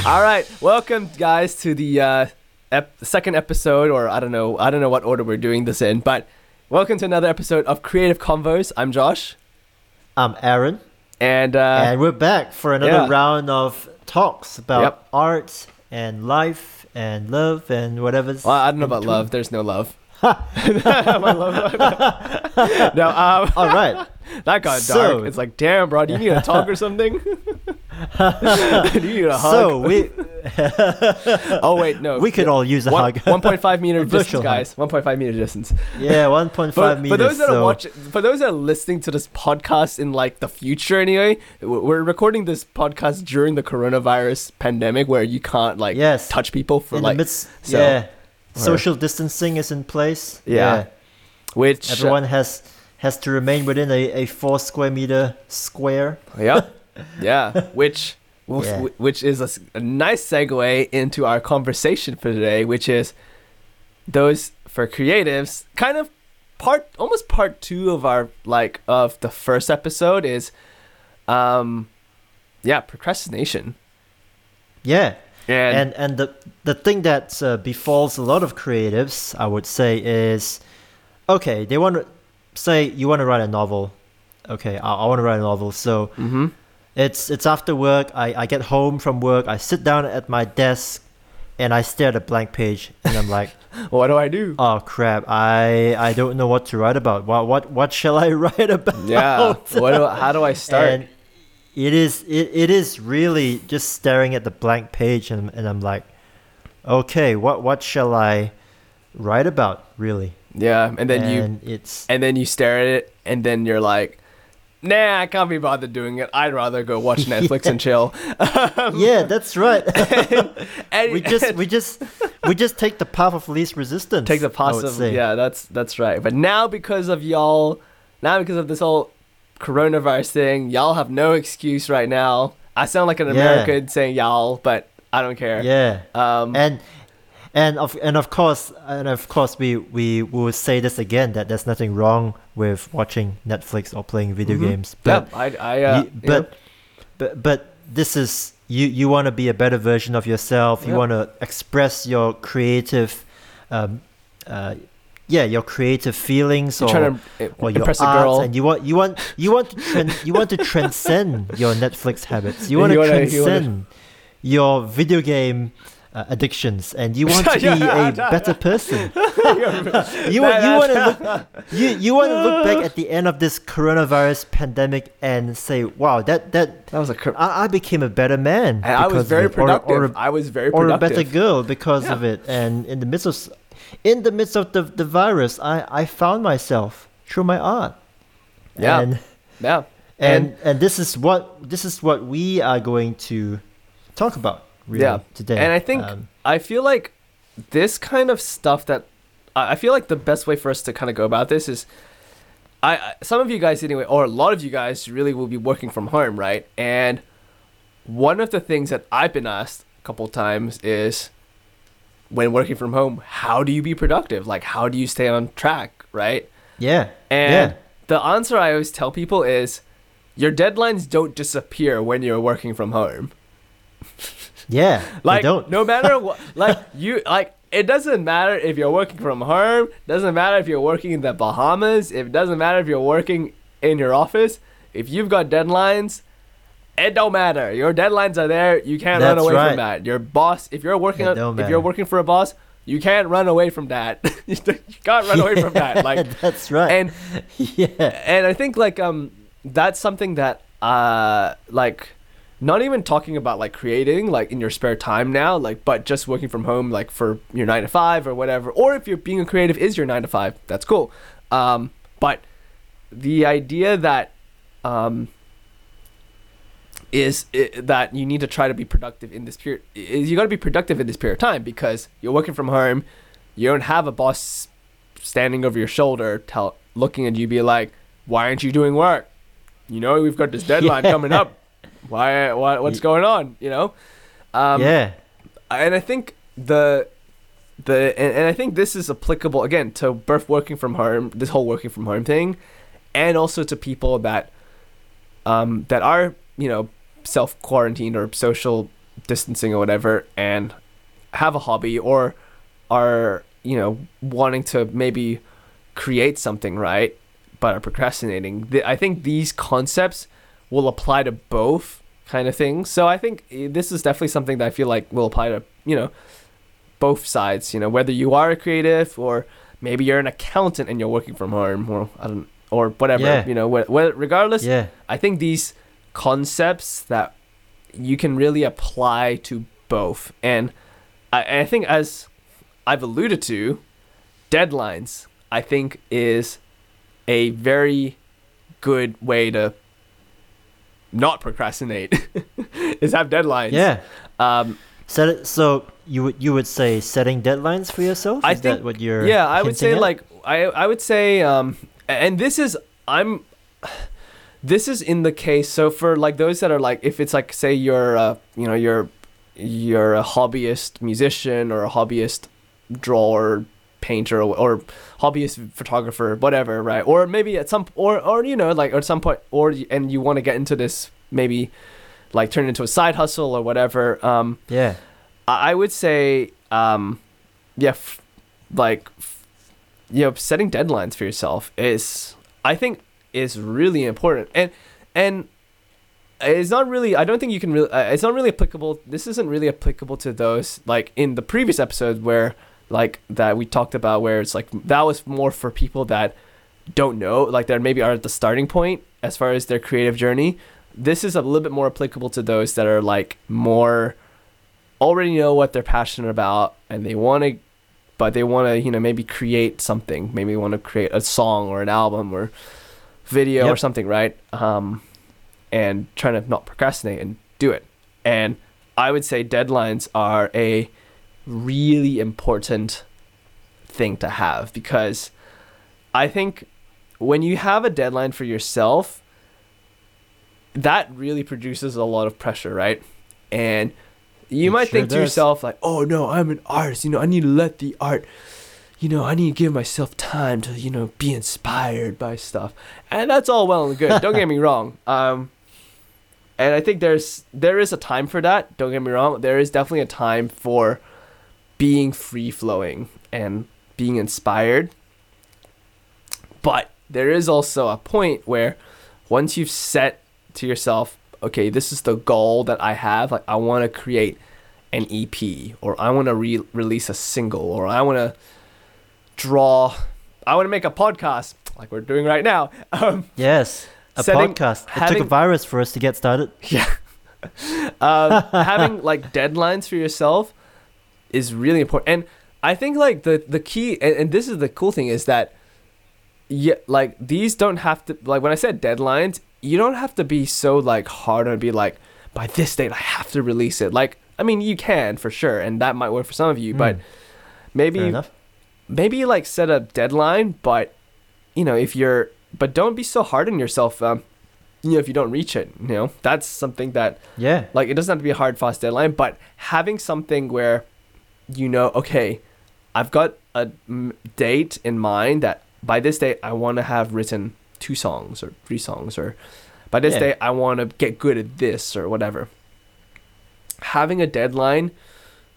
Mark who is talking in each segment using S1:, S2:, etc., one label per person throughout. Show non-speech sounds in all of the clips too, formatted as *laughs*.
S1: *laughs* All right, welcome guys to the uh, ep- second episode, or I don't know, I don't know what order we're doing this in, but welcome to another episode of Creative Convos. I'm Josh,
S2: I'm Aaron,
S1: and uh,
S2: and we're back for another
S1: yeah.
S2: round of talks about
S1: Yep.
S2: art and life and love and whatever's.
S1: well, I don't know about
S2: between.
S1: love. There's no love- *laughs* *laughs* no, um,
S2: All right.
S1: That got dark. It's like, damn, bro, do you need a talk or something? *laughs* do you need a hug?
S2: so we *laughs*
S1: oh wait, no,
S2: we could all use a
S1: One,
S2: hug.
S1: 1.5 meter *laughs* distance, guys. 1.5 meter distance.
S2: yeah, 1.5
S1: For,
S2: meters.
S1: for those that
S2: so
S1: are watching, for those that are listening to this podcast in like the future, anyway, we're recording this podcast during the coronavirus pandemic, where you can't like
S2: Yes.
S1: touch people for
S2: in
S1: like
S2: midst,
S1: so-
S2: yeah, social distancing is in place.
S1: Yeah. which uh,
S2: everyone has has to remain within a, a four square meter square.
S1: yeah, *laughs* yeah, which.
S2: Yeah.
S1: Which is a nice segue into our conversation for today, which is those for creatives, kind of part, almost part two of our like of the first episode is, um, yeah, procrastination.
S2: Yeah,
S1: And,
S2: and and the the thing that uh, befalls a lot of creatives, I would say, is okay. They want to say you want to write a novel. Okay, I, I want to write a novel. So
S1: hmm
S2: it's it's after work. I, I get home from work. I sit down at my desk, and I stare at a blank page, and I'm like, *laughs*
S1: what do I do?
S2: oh crap! I I don't know what to write about. What what what shall I *laughs* write about?
S1: Yeah, what do, how do I start?
S2: And it is it, it is really just staring at the blank page and, and I'm like, okay, what what shall I write about really?
S1: Yeah, and then you
S2: and it's
S1: and then you stare at it, and then you're like, Nah, I can't be bothered doing it. I'd rather go watch *laughs* Netflix and chill. *laughs*
S2: yeah, that's right. *laughs*
S1: And-
S2: we just we just we just take the path of least resistance.
S1: take the
S2: path
S1: of
S2: say.
S1: Yeah, that's that's right. But now because of y'all, now because of this whole coronavirus thing, y'all have no excuse right now. I sound like an
S2: Yeah.
S1: American saying y'all, but I don't care.
S2: Yeah.
S1: Um,
S2: and and of and of course and of course we we will say this again that there's nothing wrong with watching Netflix or playing video
S1: Mhm.
S2: games.
S1: yeah,
S2: But
S1: I, I, uh,
S2: you- but,
S1: know,
S2: but but this is you you want to be a better version of yourself you want to express your creative um uh yeah your creative feelings
S1: you're
S2: or
S1: to uh,
S2: or your art and you want you want you want to tran- you want to transcend your Netflix habits you want *laughs*
S1: You
S2: to
S1: wanna- you wanna-
S2: transcend your video game uh, addictions and you *laughs* want to be
S1: Yeah,
S2: a better person *laughs* *laughs* you,
S1: That-
S2: you want to look you you want to look back at the end of this coronavirus pandemic and say wow that that
S1: that was a. cr-
S2: I, I became a better man.
S1: And I was very
S2: it, or-
S1: productive.
S2: Or, a,
S1: I was very
S2: or a better girl because
S1: Yeah.
S2: of it. And in the midst of, in the midst of the, the virus, I, I found myself through my art.
S1: Yeah.
S2: And,
S1: yeah.
S2: and and this is what this is what we are going to talk about really
S1: Yeah.
S2: today.
S1: And I think
S2: Um,
S1: I feel like this kind of stuff that I feel like the best way for us to kind of go about this is I I- some of you guys anyway or a lot of you guys really will be working from home, right? And one of the things that I've been asked a couple times is when working from home, how do you be productive? Like how do you stay on track, right?
S2: yeah.
S1: And
S2: yeah.
S1: the answer I always tell people is your deadlines don't disappear when you're working from home. *laughs*
S2: Yeah. *laughs*
S1: Like
S2: don't.
S1: no matter *laughs* what, like you like it doesn't matter if you're working from home. Doesn't matter if you're working in the Bahamas. It doesn't matter if you're working in your office. If you've got deadlines, it don't matter. Your deadlines are there. You can't run away
S2: right.
S1: from that. Your boss, if you're working, on, if you're working for a boss, you can't run away from that. *laughs* you can't run away from that. Like
S2: that's right.
S1: and
S2: yeah.
S1: and I think like um that's something that uh like not even talking about like creating like in your spare time now like but just working from home like for your 9 to 5 or whatever or if you're being a creative is your 9 to 5 that's cool. Um but the idea that um is i that you need to try to be productive in this period is you got to be productive in this period of time because you're working from home you don't have a boss standing over your shoulder tell looking at you be like why aren't you doing work? You know we've got this deadline *laughs*
S2: Yeah.
S1: coming up why what, what's going on you know um
S2: yeah.
S1: and I think the the and, and I think this is applicable again to both working from home, this whole working from home thing, and also to people that um that are you know self quarantined or social distancing or whatever and have a hobby or are you know wanting to maybe create something right but are procrastinating i think these concepts will apply to both kind of things so i think eh, this is definitely something that i feel like will apply to you know both sides you know whether you are a creative or maybe you're an accountant and you're working from home or i don't or whatever
S2: Yeah.
S1: you know wh- wh- regardless
S2: Yeah.
S1: I think these concepts that you can really apply to both. And I, I think, as I've alluded to, deadlines, I think, is a very good way to not procrastinate, *laughs* is have deadlines.
S2: Yeah.
S1: Um,
S2: Set it, so you would you would say setting deadlines for yourself?
S1: I
S2: Is that what you're
S1: yeah i would say
S2: at?
S1: like i i would say um and this is i'm this is in the case so for like those that are like if it's like say you're uh you know you're you're a hobbyist musician or a hobbyist drawer painter or, or hobbyist photographer whatever right or maybe at some or or you know like at some point or and you want to get into this maybe like turn into a side hustle or whatever um
S2: Yeah.
S1: I I would say, um, yeah, f- like, f- you know, setting deadlines for yourself is, I think, is really important, and and it's not really. I don't think you can really. Uh, it's not really applicable. This isn't really applicable to those like in the previous episode where like that we talked about where it's like that was more for people that don't know like that maybe are at the starting point as far as their creative journey. This is a little bit more applicable to those that are like more already know what they're passionate about and they want to but they want to you know maybe create something. Maybe want to create a song or an album or video or something right? Um and trying to not procrastinate and do it. And i would say deadlines are a really important thing to have because i think when you have a deadline for yourself that really produces a lot of pressure right? And you
S2: It
S1: might
S2: sure
S1: think to
S2: does.
S1: yourself like oh no i'm an artist. You know i need to let the art you know i need to give myself time to you know be inspired by stuff. And that's all well and good. Don't get me *laughs* wrong. Um and i think there's there is a time for that. Don't get me wrong. There is definitely a time for being free flowing and being inspired but there is also a point where once you've set to yourself okay this is the goal that i have like i want to create an ep or i want to re- release a single or i want to draw i want to make a podcast like we're doing right now *laughs* um,
S2: Yes. A
S1: Setting-
S2: podcast. It took a virus for us to get started. *laughs*
S1: yeah *laughs* um, having like deadlines for yourself is really important and i think like the the key and, and this is the cool thing is that yeah like these don't have to like when i said deadlines you don't have to be so like hard on be like by this date i have to release it like i mean you can for sure and that might work for some of you but
S2: Mm,
S1: maybe
S2: fair enough.
S1: maybe like set a deadline but you know if you're but don't be so hard on yourself um you know if you don't reach it you know that's something that
S2: Yeah.
S1: like it doesn't have to be a hard fast deadline but having something where you know okay i've got a date in mind that by this date i want to have written two songs or three songs or by this
S2: Yeah.
S1: date i want to get good at this or whatever. Having a deadline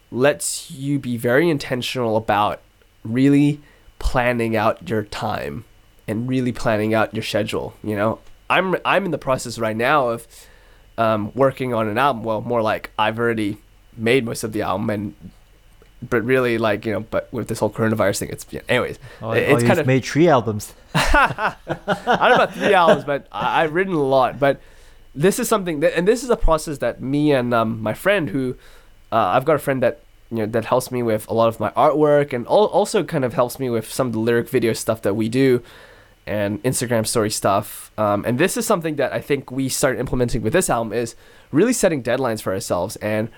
S1: lets you be very intentional about really planning out your time and really planning out your schedule you know? I'm i'm in the process right now of um, working on an album. Well more like i've already made most of the album and but really like you know but with this whole coronavirus thing it's yeah, anyways
S2: Or,
S1: It's
S2: or you've
S1: kind of-
S2: made three albums. *laughs*
S1: I don't know about three albums, but I, I've written a lot. But this is something that, and this is a process that me and um, my friend, who uh, I've got a friend that you know that helps me with a lot of my artwork, and al- also kind of helps me with some of the lyric video stuff that we do, and Instagram story stuff. Um, and this is something that I think we started implementing with this album is really setting deadlines for ourselves and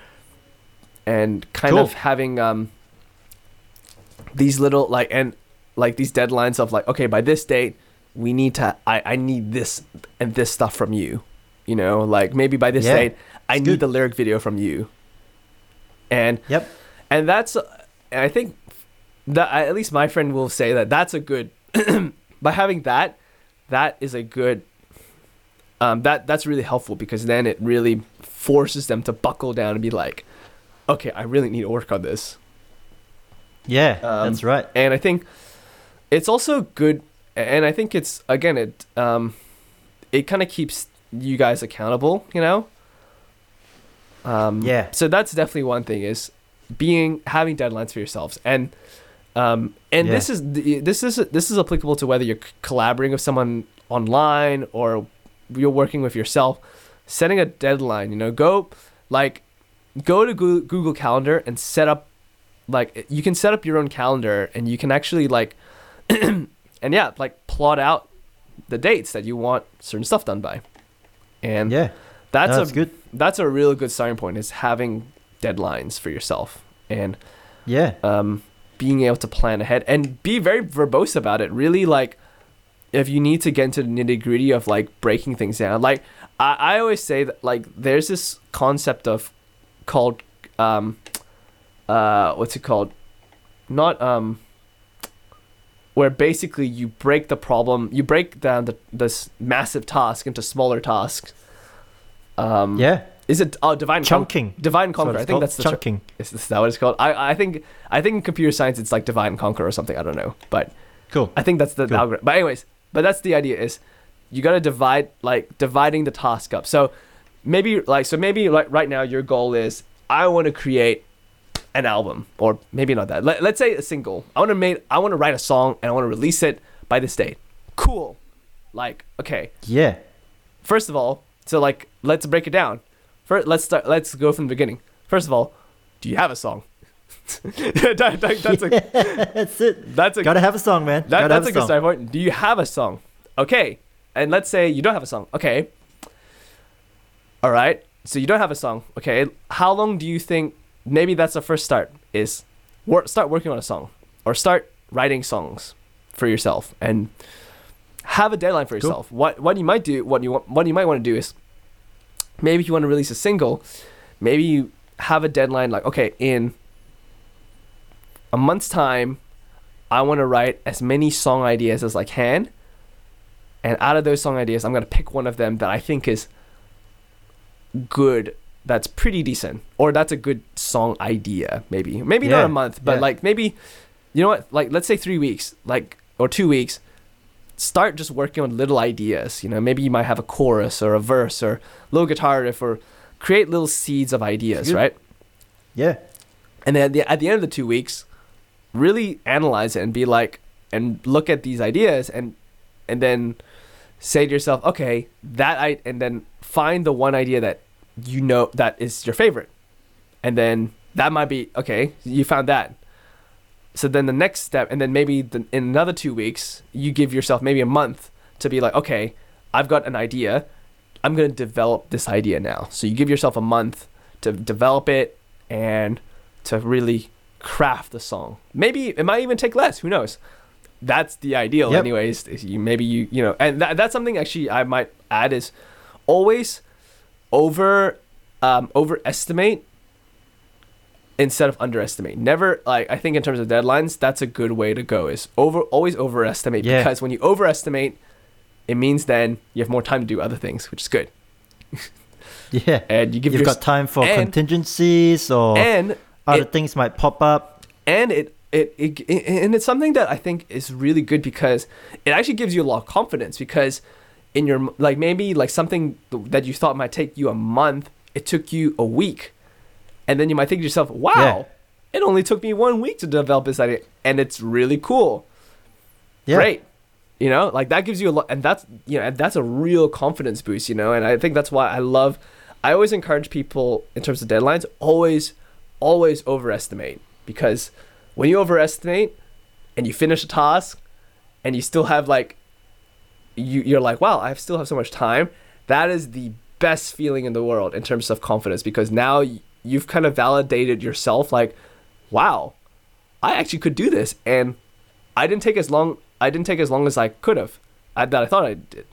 S1: and kind
S2: Cool.
S1: of having um these little like and like these deadlines of like okay by this date we need to i i need this and this stuff from you you know like maybe by this
S2: Yeah,
S1: date i need the lyric video from you and
S2: Yep.
S1: and that's and i think that at least my friend will say that that's a good *clears throat* by having that that is a good um, that that's really helpful because then it really forces them to buckle down and be like, okay, I really need to work on this.
S2: Yeah,
S1: Um,
S2: that's right.
S1: And I think it's also good, and I think it's again it um, it kind of keeps you guys accountable, you know. Um,
S2: Yeah.
S1: So that's definitely one thing is being having deadlines for yourselves, and um, and
S2: Yeah.
S1: this is this is this is applicable to whether you're collaborating with someone online or you're working with yourself. Setting a deadline, you know, go like go to Google Calendar and set up like you can set up your own calendar and you can actually like *clears throat* and yeah like plot out the dates that you want certain stuff done by and
S2: yeah,
S1: that's,
S2: that's
S1: a
S2: good.
S1: that's a real good starting point is having deadlines for yourself and
S2: Yeah,
S1: um, being able to plan ahead and be very verbose about it. Really, like if you need to get into the nitty gritty of like breaking things down, like I, I always say that like there's this concept of called um, uh, what's it called? Not um, where basically you break the problem, you break down the this massive task into smaller tasks. Um,
S2: yeah,
S1: Is it oh divine Con-
S2: chunking.
S1: divine conquer? I think
S2: called,
S1: that's the
S2: chunking.
S1: is, is that what it's called? I, I think I think in computer science it's like divine conquer or something. I don't know, but
S2: Cool.
S1: I think that's the
S2: Cool.
S1: algorithm. But anyways, but that's the idea is you gotta divide like dividing the task up. So maybe like so maybe like right now your goal is I want to create an album or maybe not that. Let, let's say a single. I want to make I want to write a song and I want to release it by this date. Cool. Like okay,
S2: Yeah,
S1: first of all, so like let's break it down. First, let's start. Let's go from the beginning. First of all, do you have a song? *laughs* That- that- that's a *laughs*
S2: that's it.
S1: that's a
S2: Gotta have a song, man.
S1: that, that's a
S2: a
S1: good starting point. Do you have a song? Okay, and let's say you don't have a song. Okay, all right. So you don't have a song. Okay, how long do you think? Maybe that's the first start. Is work start working on a song or start writing songs for yourself and have a deadline for
S2: Cool.
S1: yourself. What what you might do, what you want, what you might want to do is maybe if you want to release a single, maybe you have a deadline like okay in a month's time I want to write as many song ideas as I can. And out of those song ideas, I'm going to pick one of them that I think is good, that's pretty decent, or that's a good song idea, maybe. Maybe not a month, but
S2: yeah.
S1: like maybe, you know what? Like, let's say three weeks, like, or two weeks. Start just working on little ideas. You know, maybe you might have a chorus or a verse or low guitar riff or create little seeds of ideas, right?
S2: Yeah,
S1: and then at the, at the end of the two weeks really analyze it and be like and look at these ideas and and then say to yourself okay that i and then find the one idea that you know that is your favorite and then that might be okay you found that so then the next step and then maybe the, in another two weeks you give yourself maybe a month to be like okay i've got an idea i'm going to develop this idea now so you give yourself a month to develop it and to really craft the song. Maybe it might even take less. Who knows? That's the ideal,
S2: Yep.
S1: anyways. You maybe you you know, and that, that's something actually I might add is always over um, overestimate instead of underestimate. Never like I think in terms of deadlines, that's a good way to go. Is over always overestimate
S2: Yeah.
S1: because when you overestimate, it means then you have more time to do other things, which is good. *laughs*
S2: yeah.
S1: And you give
S2: You've
S1: your
S2: got time for
S1: and-
S2: contingencies or
S1: and
S2: other
S1: it-
S2: things might pop up.
S1: and it, it, it, it and it's something that I think is really good because it actually gives you a lot of confidence because in your like maybe like something that you thought might take you a month it took you a week and then you might think to yourself wow
S2: Yeah.
S1: it only took me one week to develop this idea and it's really cool
S2: Yeah.
S1: great you know like that gives you a lot and that's you know and that's a real confidence boost you know and i think that's why i love i always encourage people in terms of deadlines always always overestimate because when you overestimate and you finish a task and you still have like you you're like wow i still have so much time that is the best feeling in the world in terms of confidence because now you've kind of validated yourself like wow i actually could do this and i didn't take as long i didn't take as long as i could have that i thought i did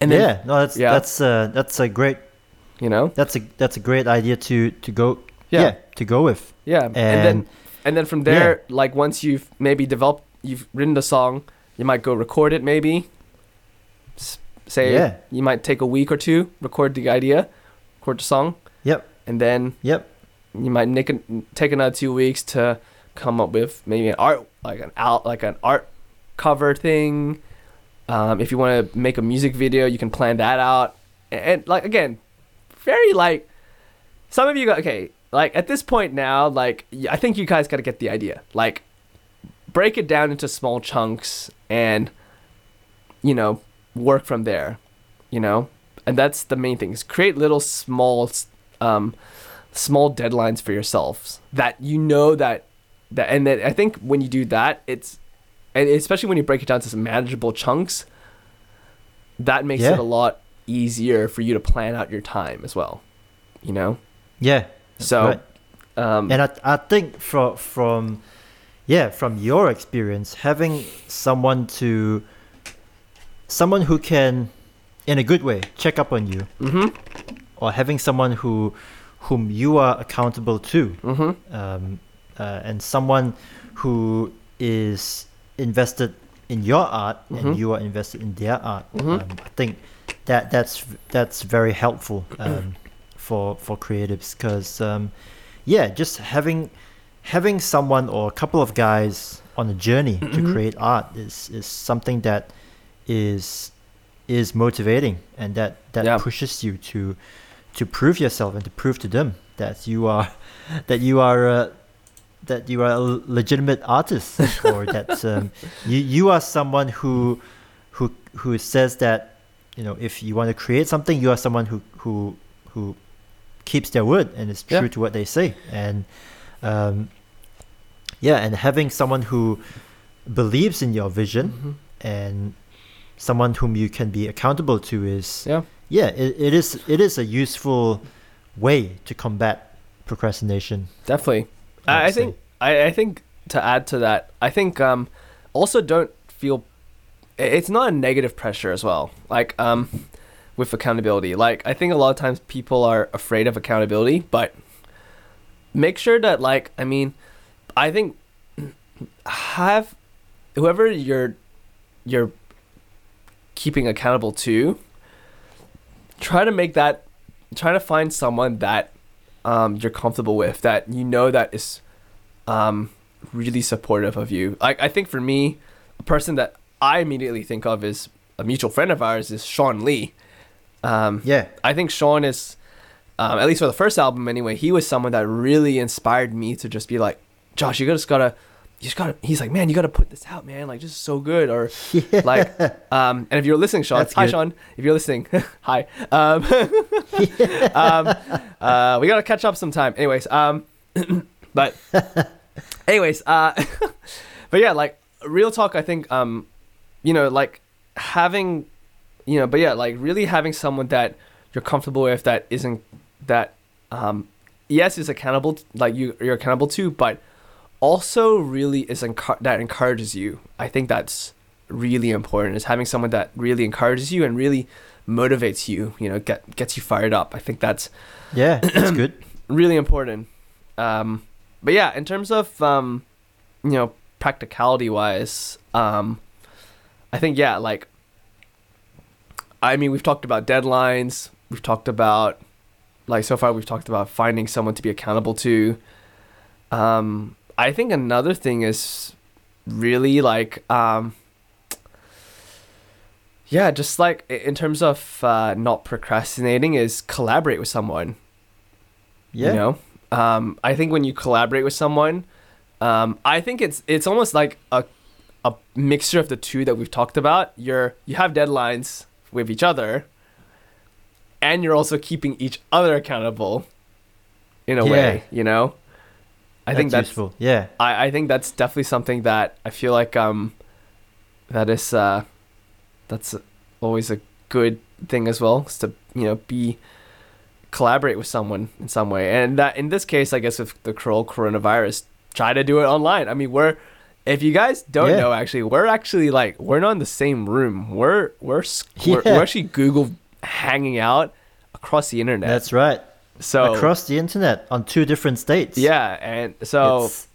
S1: and then
S2: yeah, no, that's
S1: Yeah.
S2: that's uh, that's a great
S1: you know
S2: that's a that's a great idea to to go
S1: Yeah.
S2: yeah, to go with.
S1: Yeah, and, then
S2: And-
S1: and then from there, like once you've maybe developed, you've written the song, you might go record it maybe, say
S2: Yeah.
S1: you might take a week or two, record the idea, record the song,
S2: Yep.
S1: and then
S2: Yep.
S1: you might take another two weeks to come up with maybe an art like an out like an art cover thing. Um, if you want to make a music video, you can plan that out. And, and like again, very like some of you got okay. Like at this point now, like I think you guys got to get the idea. Like break it down into small chunks and you know work from there. You know, and that's the main thing is create little small um, small deadlines for yourselves that you know that that and that I think when you do that it's and especially when you break it down to some manageable chunks that makes
S2: Yeah.
S1: it a lot easier for you to plan out your time as well you know
S2: Yeah.
S1: so
S2: right.
S1: um
S2: And I, I think from from yeah from your experience having someone to someone who can in a good way check up on you.
S1: Mhm
S2: or having someone who whom you are accountable to.
S1: Mhm
S2: um, uh, and someone who is invested in your art
S1: Mhm.
S2: and you are invested in their art.
S1: Mhm.
S2: um, I think that that's that's very helpful um, for for creatives. Because um, yeah just having having someone or a couple of guys on a journey to
S1: Mhm.
S2: create art is is something that is is motivating and that that
S1: Yeah.
S2: pushes you to to prove yourself and to prove to them that you are *laughs* that you are uh, that you are a legitimate artist *laughs* or that um, you you are someone who who who says that you know if you want to create something you are someone who who who keeps their word and is
S1: Yeah.
S2: true to what they say and um, yeah and having someone who believes in your vision
S1: Mhm.
S2: and someone whom you can be accountable to is
S1: yeah.
S2: yeah it, it is it is a useful way to combat procrastination.
S1: Definitely.
S2: I
S1: I, I think I, I think to add to that I think um also don't feel it's not a negative pressure as well. Like um with accountability. Like I think a lot of times people are afraid of accountability but make sure that like I mean I think have whoever you're you're keeping accountable to try to make that try to find someone that um, you're comfortable with that you know that is um, really supportive of you. Like i think for me a person that i immediately think of is a mutual friend of ours is sean lee. Um,
S2: yeah.
S1: I think Sean is, um, at least for the first album anyway, he was someone that really inspired me to just be like, Josh, you just gotta, you just gotta. He's like, man, you gotta put this out, man. Like, this is so good. Or *laughs* like, um, and if you're listening, Sean,
S2: That's
S1: hi,
S2: good.
S1: Sean. If you're listening, *laughs* hi. Um, *laughs* um, uh, we gotta catch up sometime. Anyways, um, *clears throat* but, anyways, uh, but yeah, like real talk. I think, um, you know, like having you know but yeah like really having someone that you're comfortable with that isn't that um yes is accountable like you you're accountable to but also really is encour- that encourages you i think that's really important is having someone that really encourages you and really motivates you you know get gets you fired up i think that's
S2: yeah that's *clears throat* good
S1: really important. Um, but yeah, in terms of um, you know practicality wise, um, I think yeah, like I mean, we've talked about deadlines. We've talked about like so far we've talked about finding someone to be accountable to. Um, I think another thing is really like um, yeah, just like in terms of uh, not procrastinating is collaborate with someone.
S2: yeah
S1: You know, um, I think when you collaborate with someone, um, I think it's it's almost like a a mixture of the two that we've talked about. You're you have deadlines with each other, and you're also keeping each other accountable. In a
S2: Yeah.
S1: way, you know. I think that's
S2: useful yeah
S1: I, I think that's definitely something that I feel like um that is uh that's always a good thing as well is to you know be collaborate with someone in some way and that in this case I guess with the coronavirus try to do it online I mean we're if you guys don't
S2: Yeah.
S1: know actually we're actually like we're not in the same room we're we're we're,
S2: Yeah.
S1: we're actually Google hanging out across the internet
S2: that's right
S1: so
S2: across the internet on two different states
S1: yeah and so
S2: It's-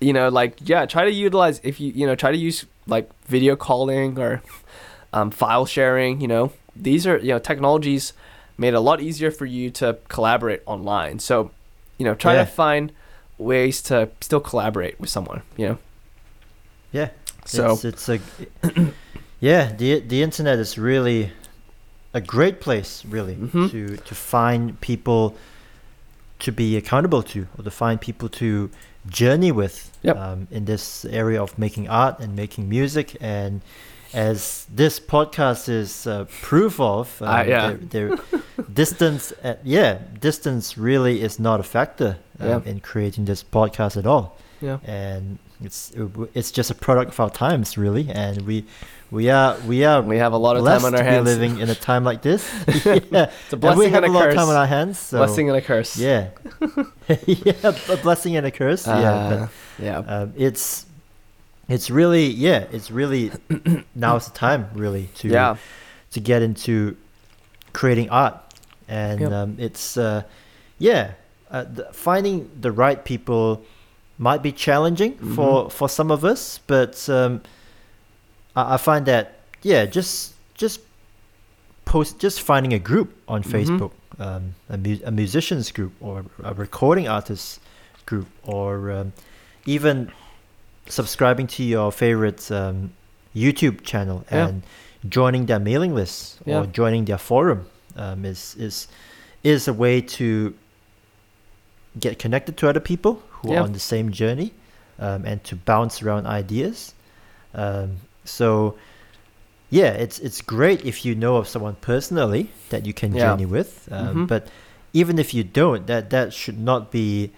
S1: you know like yeah try to utilize if you you know try to use like video calling or um, file sharing. You know, these are you know technologies made a lot easier for you to collaborate online. So, you know, try
S2: Yeah.
S1: to find ways to still collaborate with someone. You know,
S2: Yeah.
S1: so
S2: it's, it's a yeah the the internet is really a great place really
S1: Mhm.
S2: to to find people to be accountable to or to find people to journey with
S1: Yep.
S2: um, in this area of making art and making music and as this podcast is uh, proof of um,
S1: Ah, yeah.
S2: there- *laughs* distance uh, yeah distance really is not a factor um, in creating this podcast at all
S1: yeah,
S2: and it's it's just a product of our times really and we we are we are
S1: we have a lot of time on our hands.
S2: living in a time like this yeah *laughs*
S1: it's a blessing *laughs*
S2: and we have
S1: and
S2: a
S1: a
S2: lot
S1: curse.
S2: of time on our hands so
S1: blessing and a curse.
S2: yeah *laughs* yeah a blessing and a curse yeah
S1: Uh, yeah.
S2: but um, it's it's really yeah it's really *coughs* now's the time really to
S1: yeah.
S2: to get into creating art and
S1: Yep.
S2: um, it's uh, yeah uh, the, finding the right people might be challenging
S1: Mm-hmm.
S2: for for some of us but um, I, I find that yeah just just post just finding a group on
S1: Mhm.
S2: facebook um, a, mu- a musicians group or a recording artist group or um, even subscribing to your favorite um, youtube channel
S1: Yeah.
S2: and joining their mailing list
S1: Yeah.
S2: or joining their forum um, is is is a way to get connected to other people who
S1: Yeah.
S2: are on the same journey um, and to bounce around ideas. Um, so yeah, it's it's great if you know of someone personally that you can
S1: Yeah.
S2: journey with. Um,
S1: Mhm.
S2: But even if you don't, that that should not be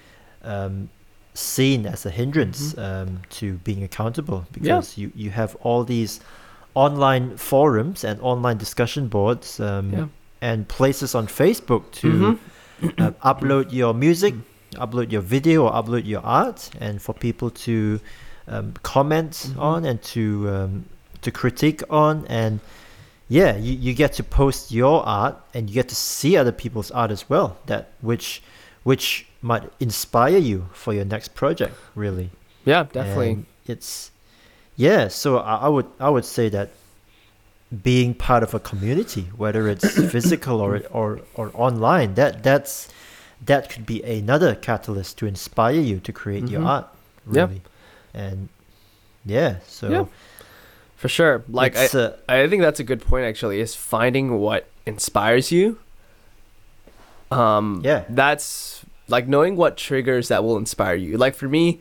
S2: um, seen as a hindrance
S1: Mhm.
S2: um, to being accountable
S1: Yeah.
S2: because you you have all these online forums and online discussion boards um,
S1: Yeah.
S2: and places on Facebook to
S1: Mhm.
S2: uh, upload your music, upload your video, or upload your art, and for people to um, comment
S1: Mhm.
S2: on and to um, to critique on, and yeah, you, you get to post your art, and you get to see other people's art as well. That which which might inspire you for your next project, really.
S1: Yeah, definitely.
S2: And it's yeah. So I, I would I would say that being part of a community, whether it's *coughs* physical or or or online, that that's that could be another catalyst to inspire you to create your
S1: Mhm.
S2: art.
S1: Yeah.
S2: Really. And yeah, so
S1: Yeah. For sure. Like I,
S2: uh,
S1: I think that's a good point actually is finding what inspires you. Um
S2: Yeah.
S1: that's like knowing what triggers that will inspire you. Like for me,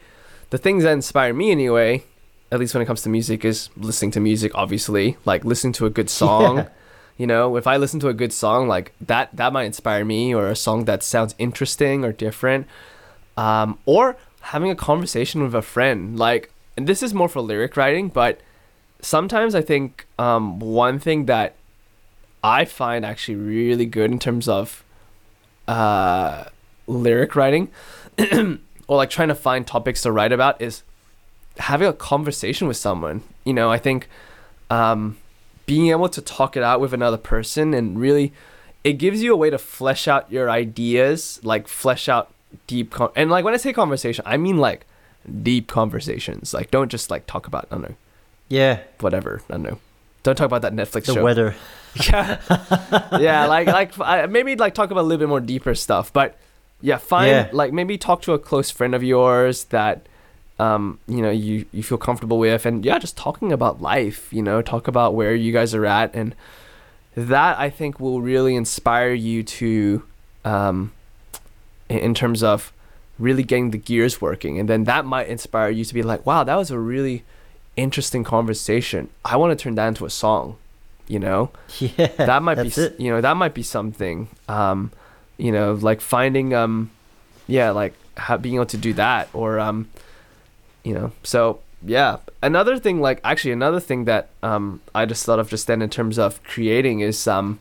S1: the things that inspire me anyway, at least when it comes to music is listening to music obviously, like listening to a good *laughs* song.
S2: Yeah.
S1: You know, if I listen to a good song like that that might inspire me or a song that sounds interesting or different. Um or having a conversation with a friend like and this is more for lyric writing, but sometimes I think um, one thing that I find actually really good in terms of uh, lyric writing *clears throat* or like trying to find topics to write about is having a conversation with someone. You know, I think um, being able to talk it out with another person and really it gives you a way to flesh out your ideas, like flesh out deep con- and like when I say conversation, I mean like deep conversations. Like don't just like talk about I don't know
S2: yeah,
S1: whatever. I don't know. Don't talk about that Netflix
S2: the
S1: show.
S2: weather. *laughs*
S1: Yeah, yeah. Like like I, maybe like talk about a little bit more deeper stuff. But yeah, find
S2: Yeah.
S1: like maybe talk to a close friend of yours that um you know you you feel comfortable with, and yeah, just talking about life. You know, talk about where you guys are at, and that I think will really inspire you to um in, terms of really getting the gears working, and then that might inspire you to be like, wow, that was a really interesting conversation. I want to turn that into a song. You know *laughs*
S2: Yeah,
S1: that might be
S2: it.
S1: you know that might be something um you know like finding um yeah like ha- being able to do that or um you know so yeah another thing like actually another thing that um i just thought of just then in terms of creating is um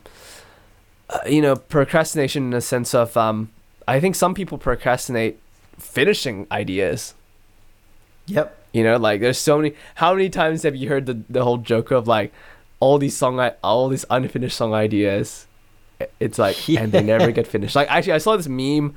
S1: uh, you know procrastination in the sense of um i think some people procrastinate finishing ideas
S2: Yep.
S1: you know, like there's so many. How many times have you heard the the whole joke of like all these song, i- all these unfinished song ideas? It's like, *laughs* and they never get finished. Like actually, I saw this meme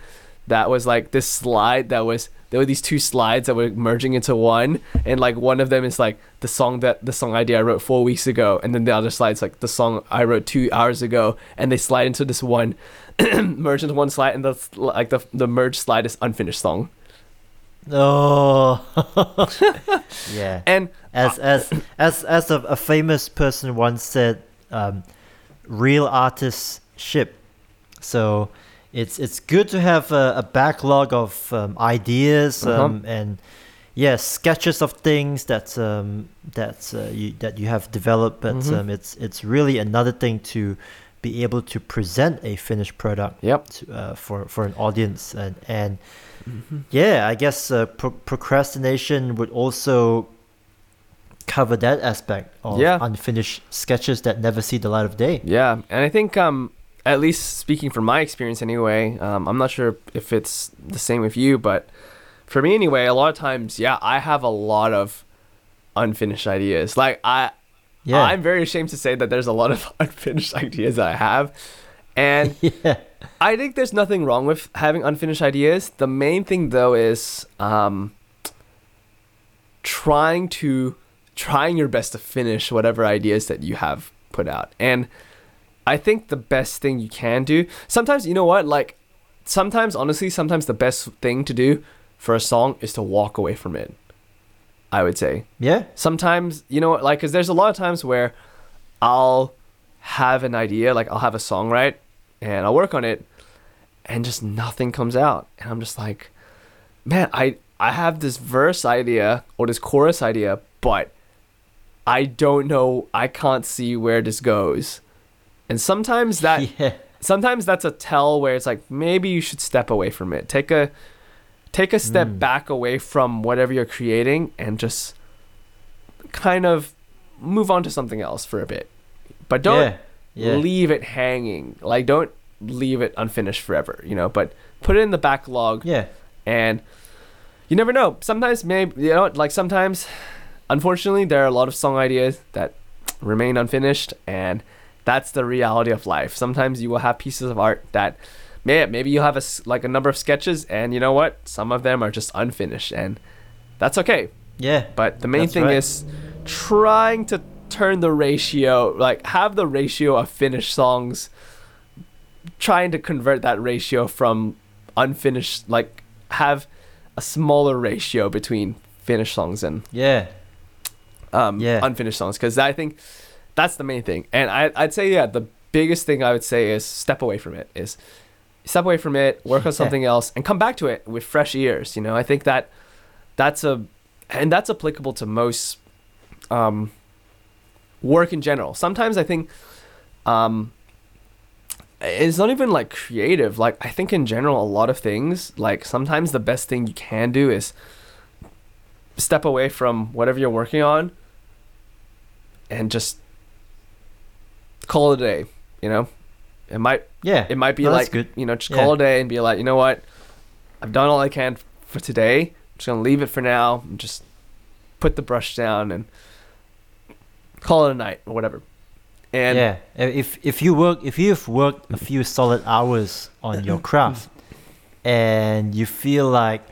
S1: that was like this slide that was there were these two slides that were merging into one and like one of them is like the song that the song idea I wrote four weeks ago and then the other slide's like the song I wrote two hours ago and they slide into this one *clears throat* merge into one slide and the like the the merge slide is unfinished song
S2: Oh, *laughs* yeah.
S1: and
S2: As as as as a, a famous person once said, um, real artists ship. So it's it's good to have a, a backlog of um, ideas
S1: Uh-huh.
S2: um, and yeah sketches of things that um, that uh, you that you have developed, but
S1: Mhm.
S2: um, it's it's really another thing to be able to present a finished product
S1: yep
S2: to, uh, for for an audience and and yeah i guess uh, pro- procrastination would also cover that aspect of
S1: Yeah.
S2: unfinished sketches that never see the light of day
S1: Yeah, and I think um, at least speaking from my experience anyway, um, I'm not sure if it's the same with you, but for me anyway, a lot of times, yeah, I have a lot of unfinished ideas. Like I,
S2: yeah
S1: I'm very ashamed to say that there's a lot of *laughs* unfinished ideas that I have, and *laughs*
S2: yeah
S1: I think there's nothing wrong with having unfinished ideas. The main thing though is um, trying to trying your best to finish whatever ideas that you have put out. And I think the best thing you can do sometimes you know what like sometimes honestly sometimes the best thing to do for a song is to walk away from it. I would say
S2: yeah
S1: sometimes you know what like because there's a lot of times where i'll have an idea like i'll have a song right and i'll work on it and just nothing comes out and i'm just like man i i have this verse idea or this chorus idea but i don't know i can't see where this goes and sometimes that *laughs*
S2: yeah.
S1: sometimes that's a tell where it's like maybe you should step away from it. Take a take a step
S2: Mm.
S1: back away from whatever you're creating and just kind of move on to something else for a bit. But don't
S2: yeah. Yeah.
S1: leave it hanging. Like don't leave it unfinished forever you know? But put it in the backlog
S2: yeah.
S1: and you never know. Sometimes maybe you know like sometimes unfortunately there are a lot of song ideas that remain unfinished and that's the reality of life sometimes you will have pieces of art that may maybe you'll have a like a number of sketches and you know what some of them are just unfinished and that's okay
S2: yeah
S1: but the main thing
S2: right.
S1: is trying to turn the ratio, like have the ratio of finished songs, trying to convert that ratio from unfinished, like have a smaller ratio between finished songs and
S2: yeah
S1: um,
S2: Yeah.
S1: unfinished songs. Because I think that's the main thing. And I, I'd say, yeah, the biggest thing I would say is step away from it. Is step away from it, work on something else, and come back to it with fresh ears. You know, I think that that's a, and that's applicable to most um, work in general. Sometimes I think um, it's not even like creative. Like I think in general, a lot of things. Like sometimes the best thing you can do is step away from whatever you're working on and just call it a day. You know, it might
S2: yeah
S1: it might be
S2: No,
S1: like you know just
S2: Yeah.
S1: call it a day and be like you know what I've done all I can for today. I'm just gonna leave it for now and just put the brush down and call it a night or whatever. And
S2: yeah if if you work if you've worked a few solid hours on your *laughs* craft and you feel like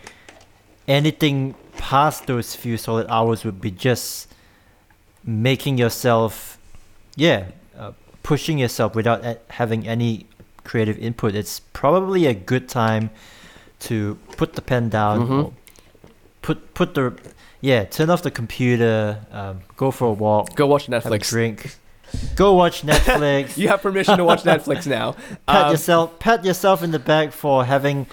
S2: anything past those few solid hours would be just making yourself yeah pushing yourself without having any creative input it's probably a good time to put the pen down
S1: Mhm.
S2: put put the yeah turn off the computer um, go for a walk
S1: go watch Netflix.
S2: drink go watch netflix *laughs*
S1: You have permission to watch *laughs* Netflix now.
S2: pat
S1: Um,
S2: yourself pat yourself in the back for having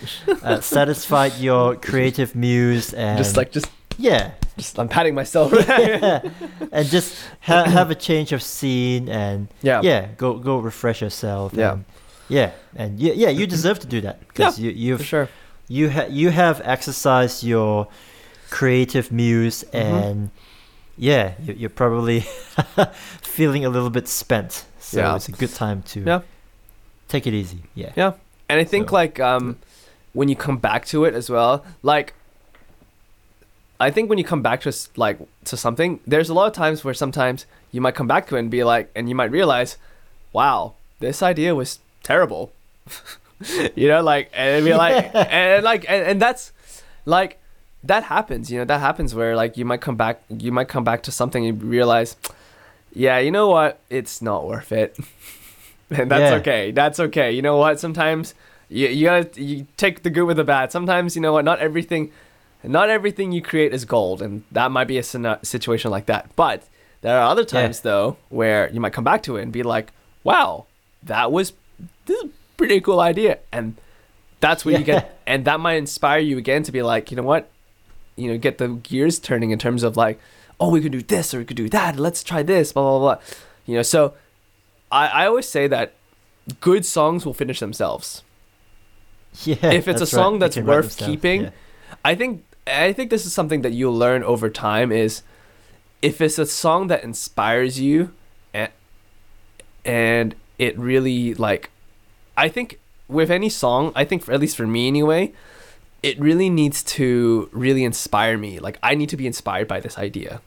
S2: uh, satisfied your *laughs* creative muse and
S1: just like just
S2: yeah
S1: just I'm patting myself. *laughs*
S2: yeah *laughs* and just ha- have a change of scene and
S1: yeah.
S2: yeah go go refresh yourself
S1: Yeah.
S2: and, yeah and yeah, yeah you deserve to do that because you you've
S1: sure.
S2: you ha- you have exercised your creative muse
S1: Mhm.
S2: and yeah you- you're probably *laughs* feeling a little bit spent so
S1: Yeah.
S2: it's a good time to
S1: Yeah.
S2: take it easy yeah
S1: Yeah. And I think
S2: So-
S1: like um when you come back to it as well, like I think when you come back to like to something, there's a lot of times where sometimes you might come back to it and be like and you might realize, wow, this idea was terrible. *laughs* you know, like and be *laughs* like and like and, and that's like that happens, you know, that happens where like you might come back you might come back to something and realize, yeah, you know what, it's not worth it. *laughs* and that's
S2: Yeah.
S1: okay. That's okay. You know what? Sometimes you you gotta you take the good with the bad. Sometimes you know what, not everything not everything you create is gold, and that might be a situation like that. But there are other times though where you might come back to it and be like, "Wow, that was this is a pretty cool idea," and that's when you get, and that might inspire you again to be like, you know what, you know, get the gears turning in terms of like, oh, we could do this or we could do that. Let's try this, blah blah blah. You know, so I I always say that good songs will finish themselves
S2: Yeah.
S1: if it's a
S2: that's right.
S1: song that's worth keeping,
S2: yeah.
S1: I think I think this is something that you'll learn over time is if it's a song that inspires you and it really like I think with any song, I think for, at least for me anyway, it really needs to really inspire me. Like I need to be inspired by this idea.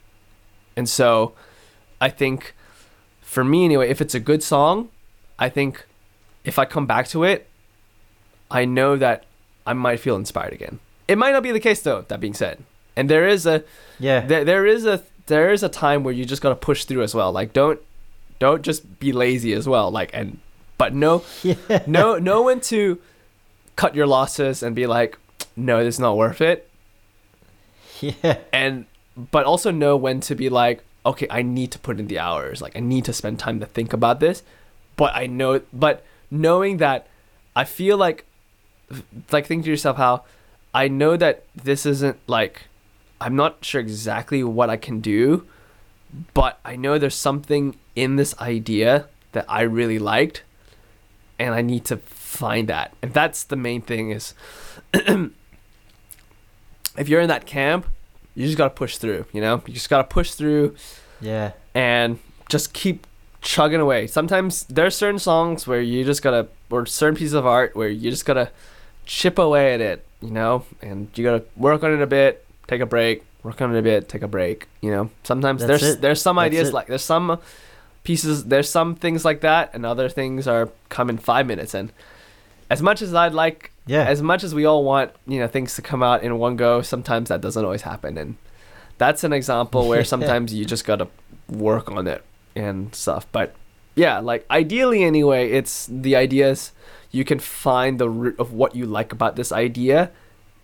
S1: And so I think for me anyway, if it's a good song, I think if I come back to it, I know that I might feel inspired again. It might not be the case though. That being said, and there is a
S2: Yeah.
S1: there, there is a there is a time where you just gotta push through as well. Like don't don't just be lazy as well. Like and but no *laughs*
S2: yeah.
S1: no know when to cut your losses and be like, no, this is not worth it.
S2: Yeah.
S1: And but also know when to be like, okay, I need to put in the hours. Like I need to spend time to think about this. But I know but knowing that I feel like like think to yourself how I know that this isn't like I'm not sure exactly what I can do, but I know there's something in this idea that I really liked and I need to find that. And that's the main thing is *clears throat* if you're in that camp, you just got to push through, you know? You just got to push through
S2: Yeah.
S1: and just keep chugging away. Sometimes there are certain songs where you just gotta, or certain pieces of art where you just gotta chip away at it, you know, and you gotta work on it a bit, take a break, work on it a bit, take a break, you know. Sometimes
S2: That's
S1: there's
S2: it.
S1: there's some
S2: That's
S1: ideas
S2: it.
S1: like there's some pieces, there's some things like that, and other things are come in five minutes. And as much as I'd like
S2: Yeah.
S1: as much as we all want you know things to come out in one go sometimes that doesn't always happen and that's an example where *laughs* sometimes you just gotta work on it and stuff but yeah like ideally anyway it's the ideas you can find the root of what you like about this idea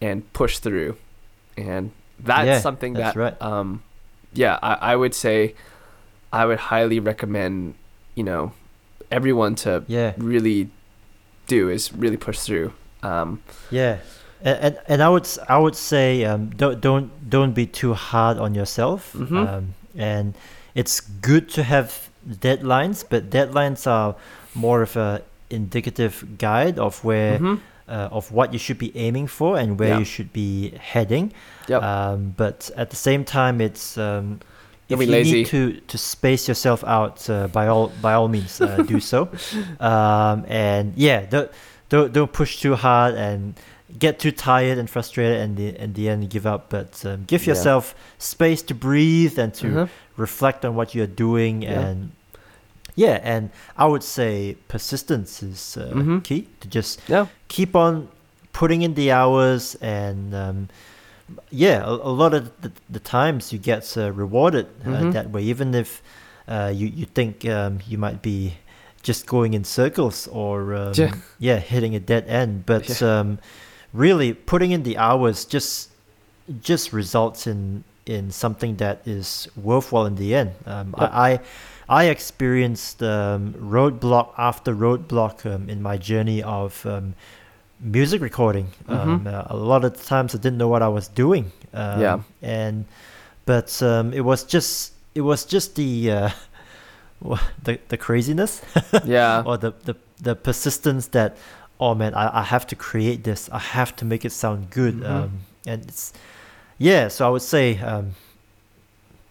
S1: and push through and that's
S2: Yeah,
S1: something
S2: that's
S1: that
S2: right.
S1: um yeah I, I would say i would highly recommend you know everyone to
S2: yeah.
S1: really do is really push through um
S2: Yeah, and, and and I would I would say um, don't don't don't be too hard on yourself.
S1: Mhm.
S2: Um, and it's good to have deadlines, but deadlines are more of a indicative guide of where
S1: mhm.
S2: uh, of what you should be aiming for and where
S1: Yeah.
S2: you should be heading.
S1: Yep.
S2: Um, but at the same time, it's um, if you
S1: lazy.
S2: need to to space yourself out, uh, by all by all means, uh, do so. *laughs* Um, and yeah, don't don't don't push too hard and get too tired and frustrated, and the in the end give up. But um, give
S1: Yeah.
S2: yourself space to breathe and to
S1: Mhm.
S2: reflect on what you're doing
S1: Yeah.
S2: and. Yeah, and I would say persistence is uh,
S1: Mhm.
S2: key to just
S1: Yeah.
S2: keep on putting in the hours and um, yeah a, a lot of the, the times you get uh, rewarded uh,
S1: Mhm.
S2: that way even if uh, you, you think um, you might be just going in circles or um,
S1: Yeah.
S2: yeah hitting a dead end but
S1: Yeah.
S2: um, really putting in the hours just just results in in something that is worthwhile in the end um,
S1: Yep.
S2: I, I experienced um, roadblock after roadblock um, in my journey of um, music recording. Um,
S1: Mhm.
S2: uh, a lot of times I didn't know what I was doing. Um,
S1: Yeah.
S2: And but um, it was just it was just the uh, *laughs* the the craziness *laughs*
S1: Yeah.
S2: or the, the the persistence that oh man I, I have to create this I have to make it sound good
S1: Mhm.
S2: um, and it's yeah so I would say um,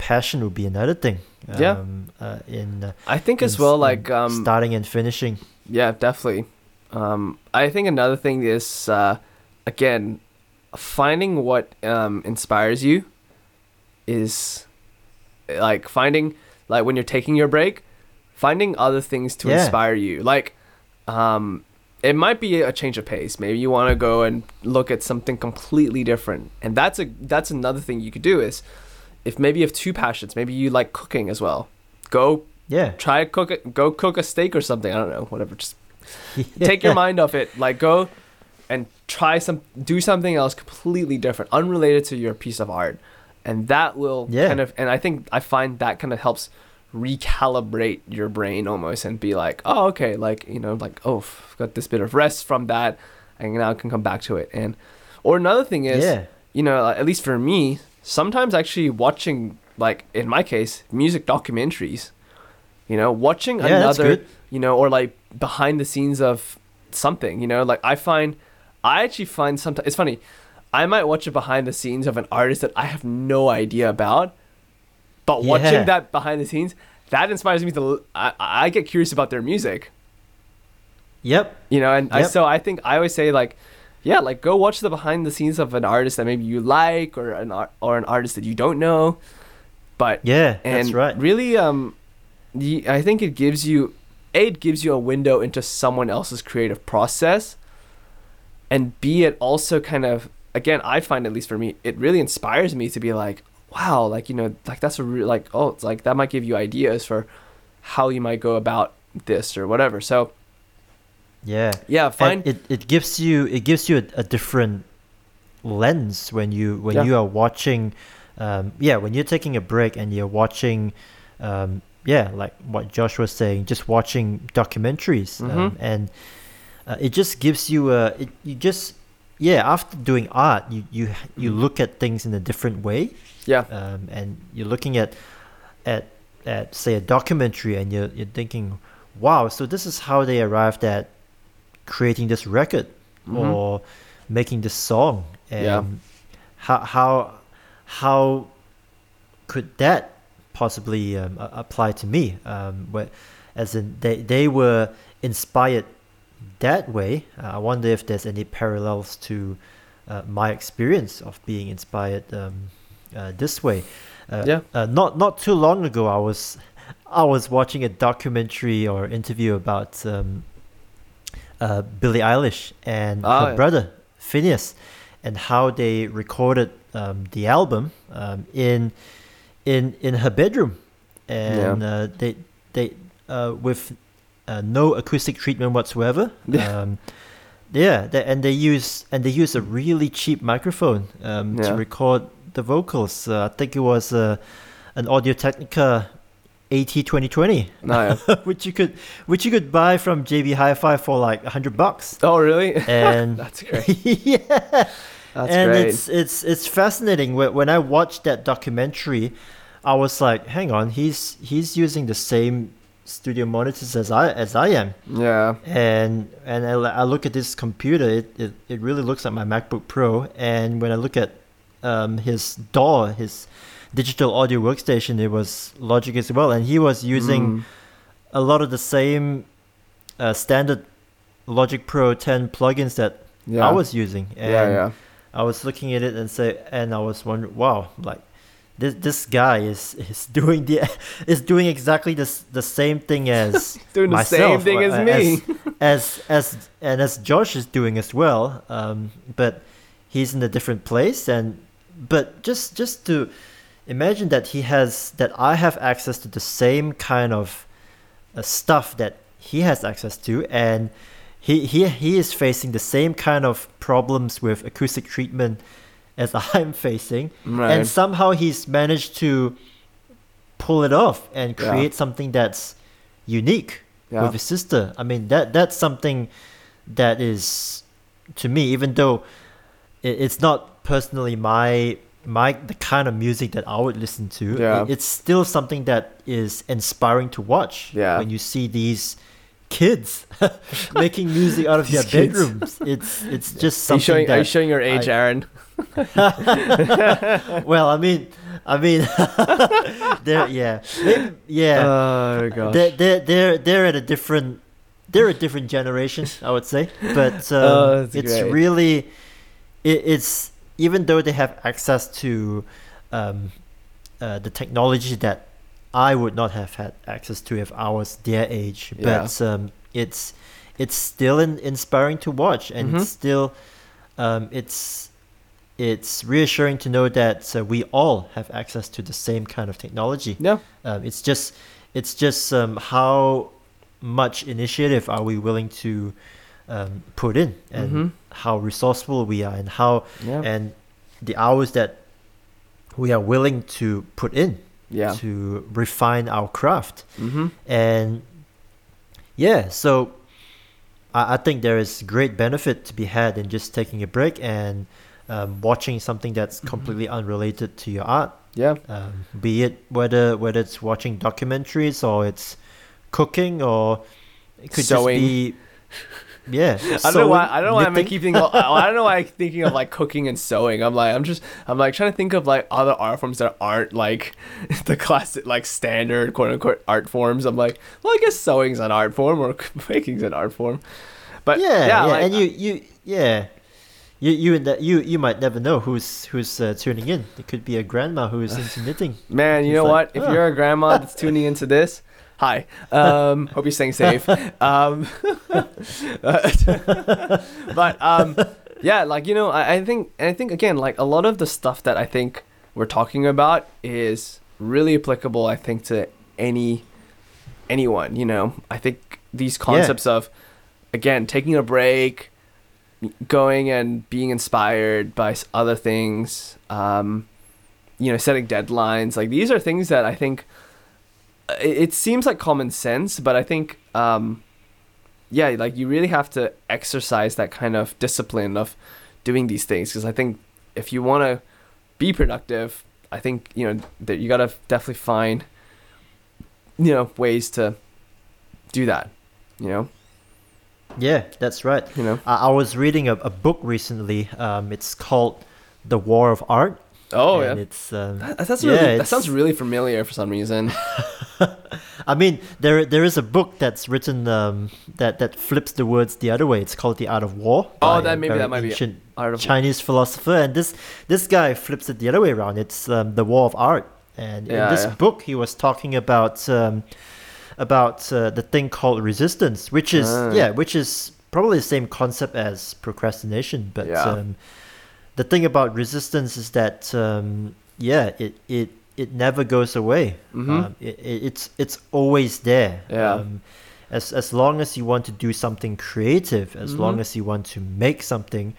S2: passion would be another thing
S1: Yeah.
S2: um, uh, in uh,
S1: I think as well, like um,
S2: starting and finishing
S1: yeah, definitely. Um, I think another thing is uh, again finding what um, inspires you is like finding like when you're taking your break, finding other things to
S2: Yeah.
S1: inspire you. Like, um, it might be a change of pace. Maybe you want to go and look at something completely different. And that's a that's another thing you could do is if maybe you have two passions, maybe you like cooking as well. Go
S2: Yeah.
S1: try cook it go cook a steak or something. I don't know, whatever. Just *laughs* take your mind off it. Like go and try some do something else completely different, unrelated to your piece of art. And that will
S2: Yeah.
S1: kind of and I think I find that kind of helps recalibrate your brain almost and be like, oh okay, like you know, like oh, I've got this bit of rest from that, and now I can come back to it. And or another thing is,
S2: yeah.
S1: you know, at least for me, sometimes actually watching like in my case, music documentaries, you know, watching
S2: Yeah,
S1: another, you know, or like behind the scenes of something, you know, like I find, I actually find sometimes it's funny. I might watch a behind the scenes of an artist that I have no idea about, but watching that behind the scenes, that inspires me to. I, I get curious about their music,
S2: Yep.
S1: you know, and I, so I think I always say like, yeah, like go watch the behind the scenes of an artist that maybe you like or an or an artist that you don't know, but
S2: Yeah.
S1: and
S2: that's right.
S1: really um, the, I think it gives you, a, it gives you a window into someone else's creative process, and b it also kind of again I find at least for me it really inspires me to be like wow like you know like that's a real like oh it's like that might give you ideas for how you might go about this or whatever so
S2: yeah.
S1: yeah find
S2: it, it gives you it gives you a, a different lens when you when
S1: Yeah.
S2: you are watching um, yeah when you're taking a break and you're watching um, yeah like what Josh was saying just watching documentaries um,
S1: Mhm.
S2: and uh, it just gives you a it, you just yeah after doing art you you you
S1: Mhm.
S2: look at things in a different way
S1: yeah
S2: um, and you're looking at at at say a documentary and you're you're thinking wow so this is how they arrived at creating this record
S1: Mhm.
S2: or making this song and
S1: Yeah.
S2: how how how could that possibly um, apply to me um, where as in they they were inspired that way uh, i wonder if there's any parallels to uh, my experience of being inspired um, uh, this way uh,
S1: Yeah.
S2: uh, not not too long ago i was i was watching a documentary or interview about um, uh, Billie Eilish and
S1: Ah,
S2: her
S1: yeah.
S2: brother Finneas, and how they recorded um, the album um, in in in her bedroom, and uh, they they uh, with uh, no acoustic treatment whatsoever. *laughs*
S1: Yeah.
S2: Um, yeah, they, and they use and they use a really cheap microphone um,
S1: Yeah.
S2: to record the vocals. Uh, I think it was uh, an Audio Technica AT twenty twenty
S1: no, *laughs*
S2: which you could which you could buy from JB Hi-Fi for like a hundred bucks.
S1: oh really
S2: And *laughs*
S1: that's great *laughs*
S2: yeah,
S1: that's great.
S2: and
S1: great
S2: it's it's it's fascinating. When when I watched that documentary, I was like, hang on, he's he's using the same studio monitors as I as I am,
S1: yeah
S2: and and I, I look at this computer, it, it it really looks like my MacBook Pro. And when I look at um, his DAW, his digital audio workstation, it was Logic as well, and he was using
S1: Mm.
S2: a lot of the same uh, standard Logic Pro 10 plugins that
S1: yeah
S2: I was using. And
S1: yeah yeah
S2: I was looking at it and say, and I was wondering, wow, like this this guy is is *laughs* doing the is doing exactly the the same thing as *laughs*
S1: doing the same thing as
S2: uh,
S1: me
S2: as as and as Josh is doing as well. Um, but he's in a different place, and but just just to imagine that he has that I have access to the same kind of uh, stuff that he has access to, and he he he is facing the same kind of problems with acoustic treatment as *laughs* I'm facing,
S1: right
S2: and somehow he's managed to pull it off and
S1: Yeah.
S2: create something that's unique
S1: yeah
S2: with his sister. I mean that that's something that is to me, even though it, it's not personally my my the kind of music that I would listen to.
S1: Yeah.
S2: it- it's still something that is inspiring to watch.
S1: Yeah.
S2: when you see these kids *laughs* making music out of their
S1: kids.
S2: bedrooms, it's it's *laughs* just
S1: are you
S2: something
S1: showing are you showing your age
S2: I-
S1: Aaron *laughs*
S2: well, I mean, I mean, they're yeah, Maybe- yeah.
S1: oh gosh
S2: they're, they're they're they're at a different they're a different generation i would say but um,
S1: Oh,
S2: it's
S1: great.
S2: really it, it's even though they have access to um, uh, the technology that i would not have had access to if i was their age
S1: Yeah.
S2: but um, it's it's still in, inspiring to watch, and
S1: Mhm.
S2: it's still um, it's it's reassuring to know that uh, we all have access to the same kind of technology.
S1: Yeah.
S2: Um, it's just it's just um, how much initiative are we willing to um, put in, and
S1: Mhm.
S2: how resourceful we are, and how
S1: Yeah.
S2: and the hours that we are willing to put in
S1: yeah.
S2: to refine our craft.
S1: Mm-hmm.
S2: And yeah, so I, I think there is great benefit to be had in just taking a break and um, watching something that's
S1: Mhm.
S2: completely unrelated to your art.
S1: Yeah.
S2: Um, be it whether whether it's watching documentaries or it's cooking or it could
S1: Sewing.
S2: just be *laughs* yeah. *laughs*
S1: I don't know why. I don't know why I'm
S2: knitting.
S1: keeping. *laughs* I don't know why I'm thinking of like cooking and sewing. I'm like, I'm just, I'm like trying to think of like other art forms that aren't like *laughs* the classic, like standard quote unquote art forms. I'm like, well, I guess sewing's an art form or baking's an art form. But
S2: yeah, yeah,
S1: like,
S2: and you, you, yeah, you, you, and that you, you might never know who's who's uh, tuning in. It could be a grandma who is into knitting.
S1: Man, you know
S2: like,
S1: what? If
S2: oh.
S1: you're a grandma that's tuning into this, hi. Um, *laughs* hope you're staying safe. Um, *laughs* but um, yeah, like you know, I, I think, and I think again, like a lot of the stuff that I think we're talking about is really applicable. I think to any anyone. You know, I think these concepts of again taking a break going and being inspired by other things um you know setting deadlines like these are things that i think it, seems like common sense but i think um yeah like you really have to exercise that kind of discipline of doing these things because i think if you want to be productive i think you know that you got to definitely find you know ways to do that you know
S2: Yeah, that's right.
S1: you know
S2: I, I was reading a, a book recently. Um, it's called The War of Art.
S1: Oh
S2: and
S1: yeah
S2: It's um,
S1: That, that's
S2: yeah,
S1: really, that sounds really familiar for some reason. *laughs*
S2: I mean, there there is a book that's written um, that that flips the words the other way. It's called The Art of War.
S1: Oh, that maybe that might be
S2: ancient
S1: of
S2: Chinese philosopher, and this this guy flips it the other way around. It's um, the War of Art, and
S1: Yeah,
S2: in this
S1: yeah.
S2: book he was talking about um, about uh, the thing called resistance, which is
S1: Ah.
S2: yeah, which is probably the same concept as procrastination, but
S1: Yeah.
S2: The thing about resistance is that um, yeah, it it it never goes away.
S1: Mhm.
S2: Um, it, it, it's it's always there.
S1: Yeah.
S2: Um, as as long as you want to do something creative, as long
S1: Mhm.
S2: as you want to make something,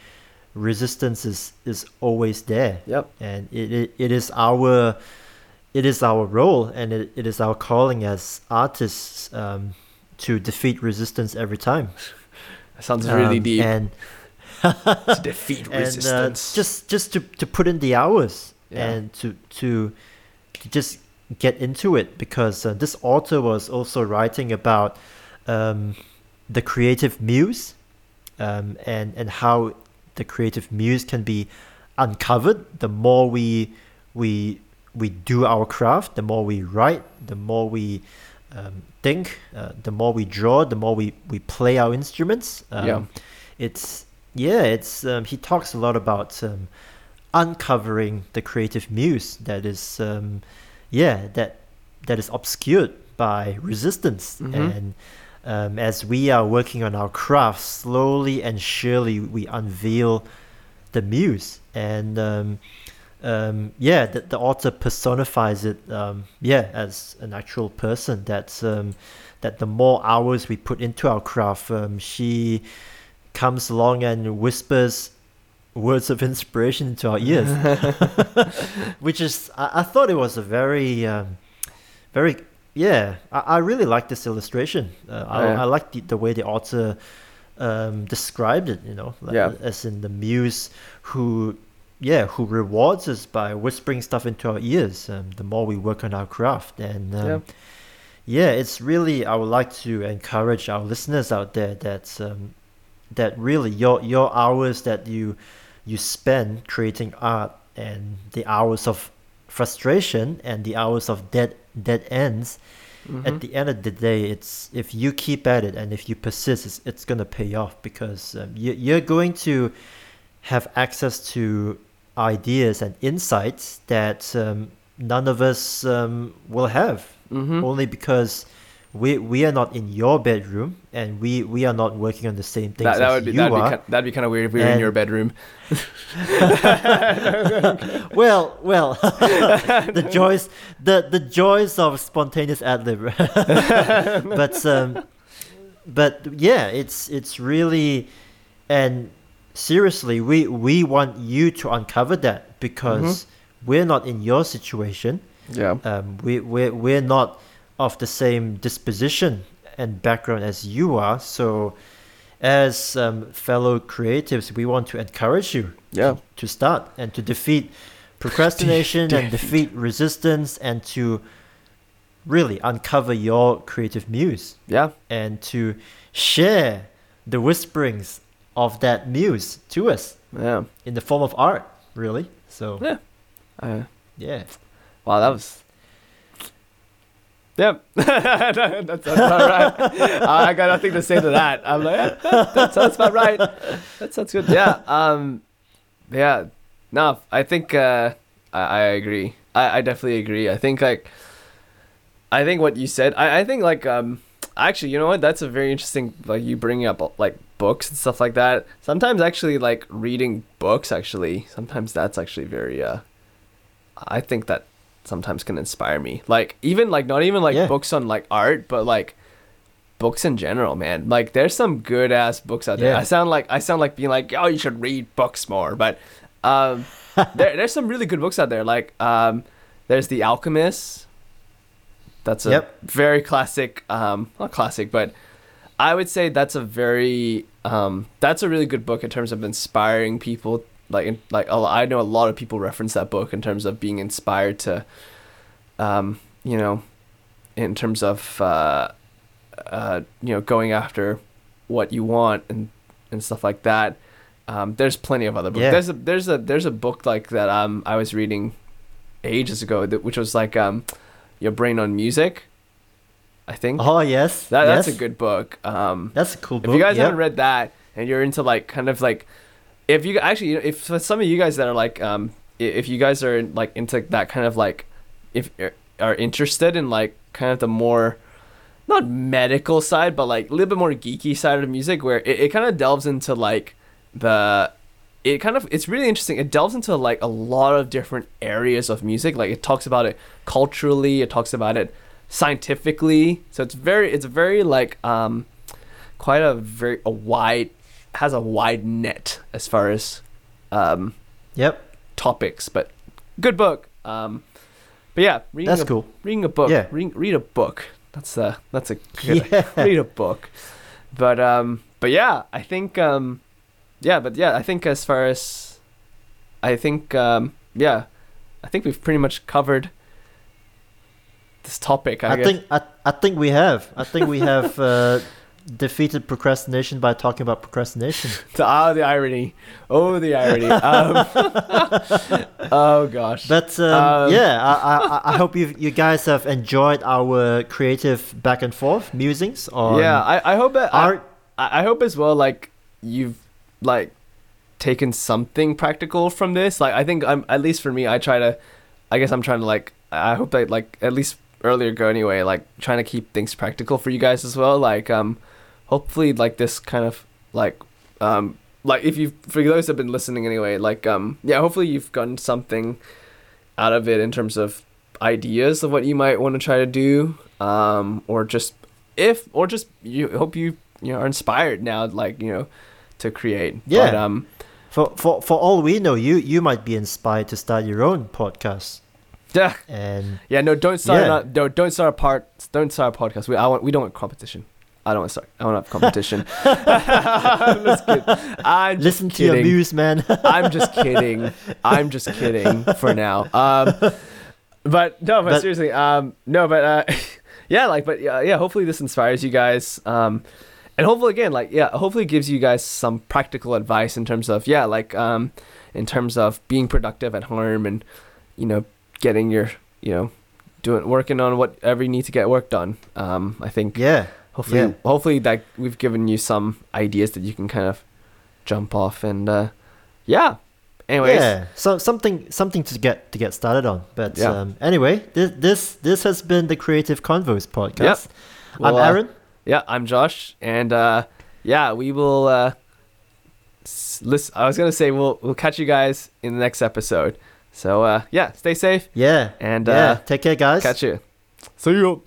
S2: resistance is is always there,
S1: Yep.
S2: and it it, it is our it is our role and it, it is our calling as artists um, to defeat resistance every time. *laughs*
S1: That sounds really
S2: Um,
S1: deep.
S2: and *laughs*
S1: to defeat
S2: and uh,
S1: resistance.
S2: just just to, to put in the hours
S1: Yeah.
S2: and to to to just get into it because uh, this author was also writing about um, the creative muse um, and and how the creative muse can be uncovered the more we we we do our craft the more we write the more we um, think uh, the more we draw the more we, we play our instruments um,
S1: Yeah.
S2: it's yeah it's um, he talks a lot about um, uncovering the creative muse that is um, yeah that that is obscured by resistance
S1: Mhm.
S2: and um, as we are working on our craft slowly and surely we unveil the muse and um, um, yeah the, the author personifies it um, yeah as an actual person that's um, that the more hours we put into our craft um, she comes along and whispers words of inspiration into our ears *laughs* which is I, I thought it was a very um, very yeah I, I really like this illustration uh, I,
S1: Yeah.
S2: I like the, the way the author um, described it you know like,
S1: Yeah.
S2: as in the muse who yeah who rewards us by whispering stuff into our ears um, the more we work on our craft and um,
S1: Yeah.
S2: yeah it's really i would like to encourage our listeners out there that um, that really your your hours that you you spend creating art and the hours of frustration and the hours of dead dead ends
S1: Mhm.
S2: at the end of the day it's if you keep at it and if you persist it's, it's going to pay off because um, you, you're going to have access to ideas and insights that um, none of us um, will have
S1: Mhm.
S2: only because we we are not in your bedroom, and we we are not working on the same things
S1: That, that
S2: as
S1: would be
S2: you
S1: that'd be,
S2: are.
S1: kind, that'd be kind of weird if we were in your bedroom. *laughs*
S2: well, well, *laughs* the joys, the the joys of spontaneous ad lib. *laughs* but um, but yeah, it's it's really, and seriously, we we want you to uncover that because we're not in your situation.
S1: Yeah.
S2: Um, we we we're not of the same disposition and background as you are. So, as um, fellow creatives, we want to encourage you
S1: Yeah.
S2: to start and to defeat procrastination and defeat resistance and to really uncover your creative muse
S1: Yeah.
S2: and to share the whisperings of that muse to us
S1: Yeah.
S2: in the form of art really so
S1: Yeah. Uh,
S2: yeah
S1: wow, that was. Yep. *laughs* that, that's about right. Uh, I got nothing to say to that. I'm like, yeah, that, that sounds about right. That sounds good. Yeah. Um. Yeah. No, I think uh, I, I agree. I, I definitely agree. I think like, I think what you said. I, I think like um. Actually, you know what? That's a very interesting. Like you bringing up like books and stuff like that. Sometimes actually like reading books. Actually, sometimes that's actually very uh. I think that sometimes can inspire me. Like even like not even like
S2: Yeah.
S1: books on like art, but like books in general, man. Like there's some good ass books out there.
S2: Yeah.
S1: I sound like I sound like being like, oh, you should read books more, but um, *laughs* there, there's some really good books out there. Like um, there's The Alchemist. That's a
S2: Yep.
S1: very classic. Um, not classic, but I would say that's a very um, that's a really good book in terms of inspiring people. Like in, like I know a lot of people reference that book in terms of being inspired to, um, you know, in terms of uh, uh, you know going after what you want and and stuff like that. Um, there's plenty of other books.
S2: Yeah.
S1: There's a there's a there's a book like that um I was reading ages ago that which was like um your brain on music. I think
S2: oh yes
S1: that
S2: yes.
S1: that's a good book. Um,
S2: that's a cool book
S1: if you guys
S2: yeah.
S1: haven't read that and you're into like kind of like if you actually if some of you guys that are like um if you guys are like into that kind of like if are interested in like kind of the more not medical side but like a little bit more geeky side of music where it, it kind of delves into like the it kind of it's really interesting. It delves into like a lot of different areas of music. Like it talks about it culturally it talks about it scientifically. So it's very it's very like um quite a very a wide has a wide net as far as um
S2: yep.
S1: topics but good book. Um but yeah reading
S2: that's
S1: a,
S2: cool.
S1: reading a book.
S2: Yeah.
S1: read, read a book. That's a that's a *laughs* good
S2: yeah.
S1: read a book. But um but yeah i think um yeah but yeah i think as far as i think um yeah i think we've pretty much covered this topic i,
S2: I think I, I think we have. I think we have *laughs* uh, defeated procrastination by talking about procrastination *laughs*
S1: ah the irony oh the irony *laughs* um, *laughs* oh gosh
S2: But um,
S1: Um,
S2: yeah, I, I, I hope you you guys have enjoyed our creative back and forth musings on
S1: yeah i, I hope that
S2: art.
S1: I I hope as well like you've like taken something practical from this. Like I think I'm at least for me, I try to I guess I'm trying to like I hope that like at least earlier go anyway, like trying to keep things practical for you guys as well. Like um hopefully like this kind of like um like if you for those that have been listening anyway, like um yeah, hopefully you've gotten something out of it in terms of ideas of what you might want to try to do. Um or just if or just you hope you you know are inspired now like you know to create
S2: Yeah.
S1: but, um
S2: For, for for all we know, you you might be inspired to start your own podcast.
S1: yeah
S2: And
S1: yeah no don't start
S2: Yeah.
S1: yeah. no don't start a part don't start a podcast we I want we don't want competition I don't want to start I don't have competition. *laughs* I'm just kidding I'm just
S2: listen to your
S1: kidding.
S2: muse, man.
S1: I'm just kidding. I'm just kidding for now. Um but no but,
S2: But-
S1: seriously um no but uh *laughs* yeah like but yeah yeah hopefully this inspires you guys um and hopefully again like yeah hopefully it gives you guys some practical advice in terms of yeah like um in terms of being productive at home and you know getting your you know doing working on whatever you need to get work done. Um i think
S2: yeah,
S1: hopefully
S2: yeah.
S1: hopefully that we've given you some ideas that you can kind of jump off and uh yeah anyways
S2: yeah. So something something to get to get started on. But
S1: Yeah.
S2: um, anyway, this this this has been the Creative Convos podcast.
S1: Well,
S2: I'm
S1: uh,
S2: Aaron.
S1: Yeah, I'm Josh, and uh, yeah, we will. Uh, listen, I was gonna say we'll we'll catch you guys in the next episode. So uh, yeah, stay safe
S2: Yeah.
S1: and
S2: yeah.
S1: uh,
S2: Take care, guys.
S1: catch you. See you.